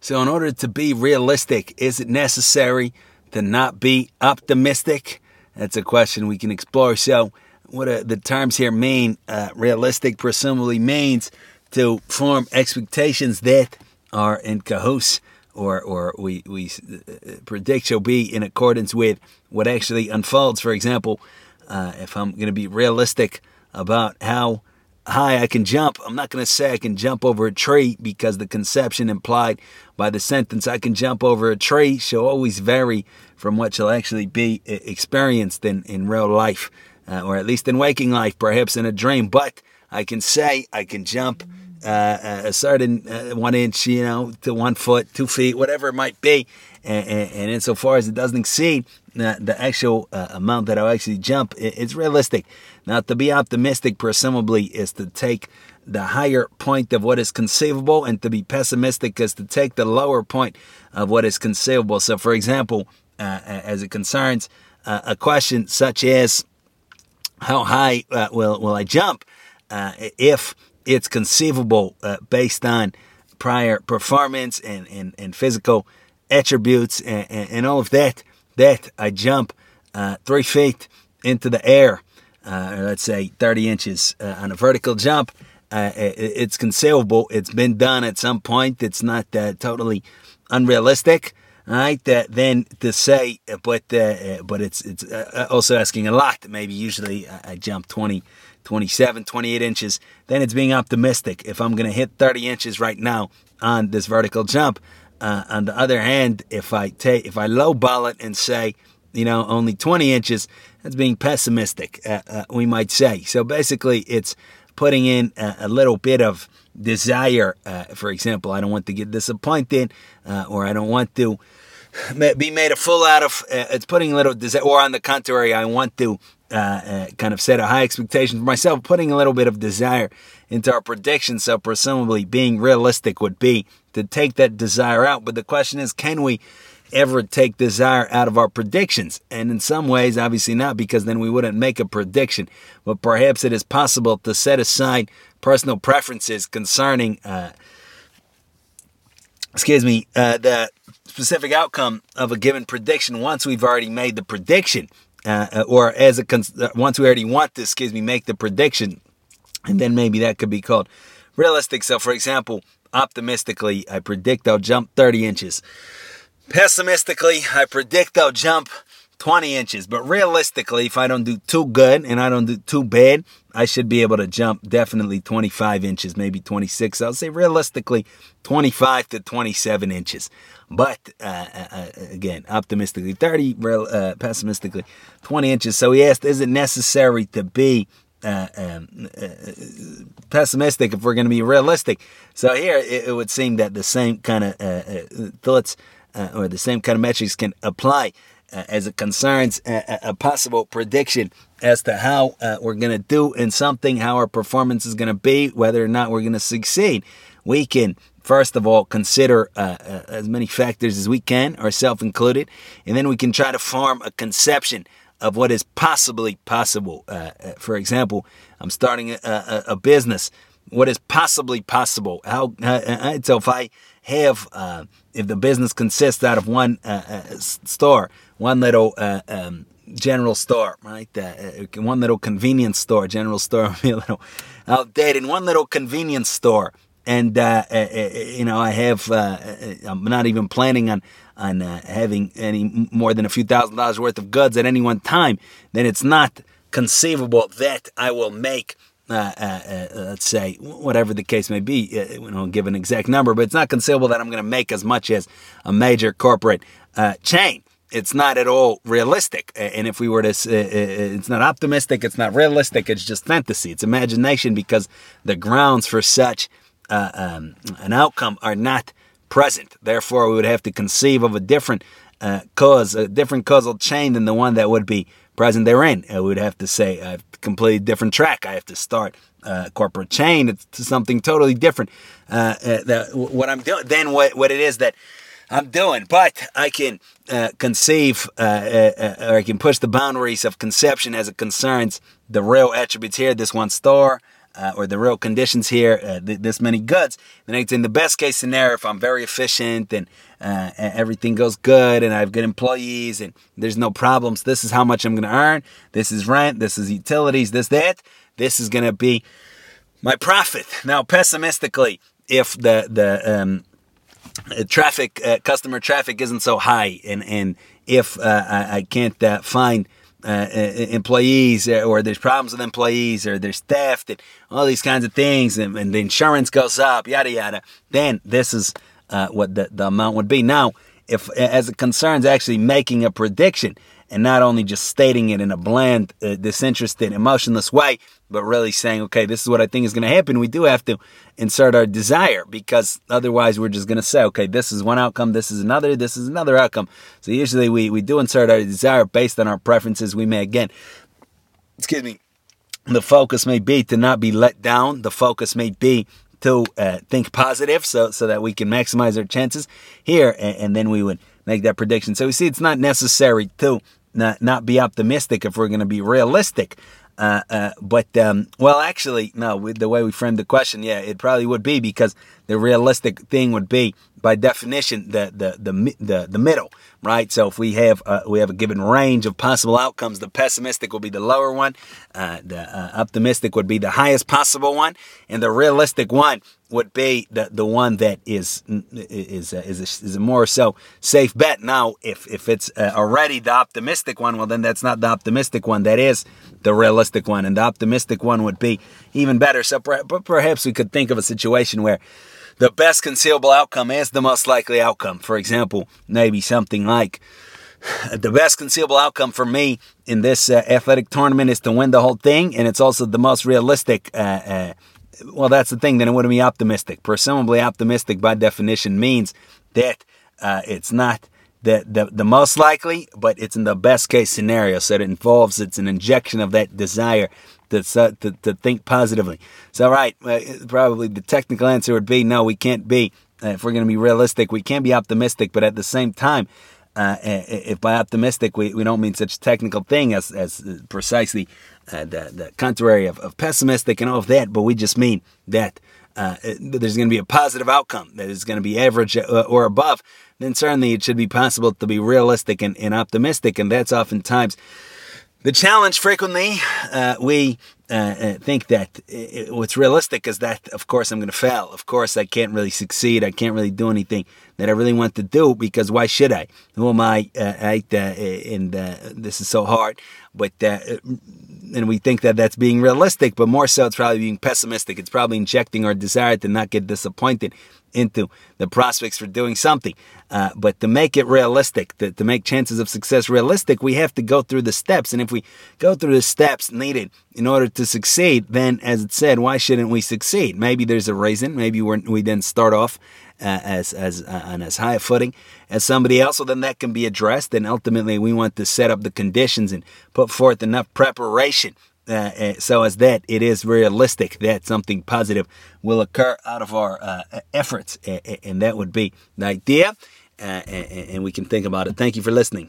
So, in order to be realistic, is it necessary to not be optimistic? That's a question we can explore. So, what the terms here mean, uh, realistic presumably means to form expectations that are in cahoots or, or we, we uh, predict shall be in accordance with what actually unfolds. For example, uh, if I'm going to be realistic about how high I can jump. I'm not going to say I can jump over a tree because the conception implied by the sentence I can jump over a tree shall always vary from what shall actually be experienced in, in real life, uh, or at least in waking life, perhaps in a dream. But I can say I can jump uh, a certain uh, one inch, you know, to one foot, two feet, whatever it might be. And, and, insofar as it doesn't exceed the, the actual uh, amount that I'll actually jump, it, it's realistic. Now, to be optimistic, presumably, is to take the higher point of what is conceivable, and to be pessimistic is to take the lower point of what is conceivable. So, for example, uh, as it concerns uh, a question such as how high uh, will will I jump uh, if it's conceivable uh, based on prior performance and, and, and physical attributes and, and, and all of that, that I jump uh, three feet into the air, uh, let's say 30 inches uh, on a vertical jump. Uh, conceivable. It's been done at some point. It's not uh, totally unrealistic. Right, then to say, but uh, but it's it's also asking a lot. Maybe usually I, I jump 20, 27, 28 inches. Then it's being optimistic. If I'm going to hit 30 inches right now on this vertical jump, uh, on the other hand, if I take if I lowball it and say, you know, only 20 inches, that's being pessimistic. Uh, uh, we might say. So basically, it's putting in a, a little bit of desire. Uh, for example, I don't want to get disappointed, uh, or I don't want to be made a fool out of. Uh, it's putting a little desire, or on the contrary, I want to uh, uh, kind of set a high expectation for myself, putting a little bit of desire into our prediction. So, presumably, being realistic would be to take that desire out. But the question is, can we ever take desire out of our predictions? And in some ways, obviously not, because then we wouldn't make a prediction. But perhaps it is possible to set aside personal preferences concerning, uh, excuse me, uh, the specific outcome of a given prediction once we've already made the prediction uh, or as a cons- uh, once we already want this, excuse me, make the prediction, and then maybe that could be called realistic. So, for example, optimistically, I predict I'll jump 30 inches. Pessimistically, I predict I'll jump 20 inches. But realistically, if I don't do too good and I don't do too bad, I should be able to jump definitely 25 inches, maybe 26. I'll say realistically 25 to 27 inches. But uh, uh, uh again, optimistically 30, uh, pessimistically 20 inches. So he asked, is it necessary to be uh, um, uh, pessimistic if we're going to be realistic? So here it, it, would seem that the same kind of thoughts or the same kind of metrics can apply uh, as it concerns a, a, possible prediction as to how uh, we're going to do in something, how our performance is going to be, whether or not we're going to succeed. We can, first of all, consider uh, uh as many factors as we can, ourselves included, and then we can try to form a conception of what is possibly possible. Uh, uh, for example, I'm starting a, a, a, business. What is possibly possible? How so? If I have, if the business consists out of one store, one little uh, um, general store, right? Uh, uh one little convenience store. General store a little outdated. One little convenience store, and uh, uh, uh you know, I have. I'm not even planning on on having any more than a few thousand dollars worth of goods at any one time. Then it's not conceivable that I will make. Uh, uh, uh, let's say whatever the case may be, we don't give an exact number, but it's not conceivable that I'm going to make as much as a major corporate chain it's not at all realistic. And if we were to, it's not optimistic, it's not realistic, it's just fantasy, it's imagination because the grounds for such uh, um, an outcome are not present. Therefore, we would have to conceive of a different uh, cause, a different causal chain than the one that would be present therein. Uh, we would have to say a completely different track. I have to start a corporate chain. It's something totally different. Uh, uh what I'm doing, then what, what it is that I'm doing, but I can uh, conceive uh, uh, uh, or I can push the boundaries of conception as it concerns the real attributes here. This one store, uh, or the real conditions here, uh, th- this many goods, then it's in the best case scenario, if I'm very efficient and uh, everything goes good and I have good employees and there's no problems, this is how much I'm going to earn. This is rent. This is utilities. This, that. This is going to be my profit. Now, pessimistically, if the, the, um, traffic, uh, customer traffic isn't so high and, and if uh, I, I, can't uh, find uh, employees uh, or there's problems with employees or there's theft and all these kinds of things and, and the insurance goes up, yada, yada, then this is uh, what the, the amount would be. Now, if as it concerns actually making a prediction and not only just stating it in a bland, uh, disinterested, emotionless way, but really saying, okay, this is what I think is going to happen, we do have to insert our desire because otherwise we're just going to say, okay, this is one outcome, this is another, this is another outcome. So usually we, we do insert our desire based on our preferences. We may again, excuse me, the focus may be to not be let down. The focus may be to uh, think positive so, so that we can maximize our chances here. And, and then we would make that prediction. So we see it's not necessary to not, not be optimistic if we're going to be realistic. Uh, uh, but um, well, actually, no. With the way we framed the question, yeah, it probably would be because the realistic thing would be, by definition, the the the the, the middle, right? So if we have uh, we have a given range of possible outcomes, the pessimistic will be the lower one, uh, the uh, optimistic would be the highest possible one, and the realistic one would be the, the one that is is uh, is a, is a more so safe bet. Now, if if it's uh, already the optimistic one, well, then that's not the optimistic one. That is the realistic one, and the optimistic one would be even better. So, but perhaps we could think of a situation where the best conceivable outcome is the most likely outcome. For example, maybe something like the best conceivable outcome for me in this uh, athletic tournament is to win the whole thing, and it's also the most realistic uh, uh, well, that's the thing. Then it wouldn't be optimistic. Presumably, optimistic by definition means that uh, it's not the, the the most likely, but it's in the best case scenario. So it involves it's an injection of that desire to to, to think positively. So right, uh, probably the technical answer would be no. We can't be. Uh, if we're going to be realistic, we can't be optimistic, but at the same time, uh, if by optimistic we, we don't mean such a technical thing as, as precisely uh, the, the contrary of, of pessimistic and all of that, but we just mean that uh, there's going to be a positive outcome, that is going to be average uh, or above, then certainly it should be possible to be realistic and, and optimistic. And that's oftentimes the challenge. Frequently, uh, we uh, uh, think that it, what's realistic is that, of course, I'm going to fail. Of course, I can't really succeed. I can't really do anything that I really want to do because why should I? Who am I? Uh, I uh, and uh, this is so hard. But uh, and we think that that's being realistic, but more so, it's probably being pessimistic. It's probably injecting our desire to not get disappointed into the prospects for doing something. Uh, but to make it realistic, to, to make chances of success realistic, we have to go through the steps. And if we go through the steps needed in order to succeed, then as it said, why shouldn't we succeed? Maybe there's a reason. Maybe we we then start off uh, as as uh, on as high a footing as somebody else. So then that can be addressed. And ultimately, we want to set up the conditions and put forth enough preparation uh, so as that it is realistic that something positive will occur out of our uh, efforts, and that would be the idea. Uh, and we can think about it. Thank you for listening.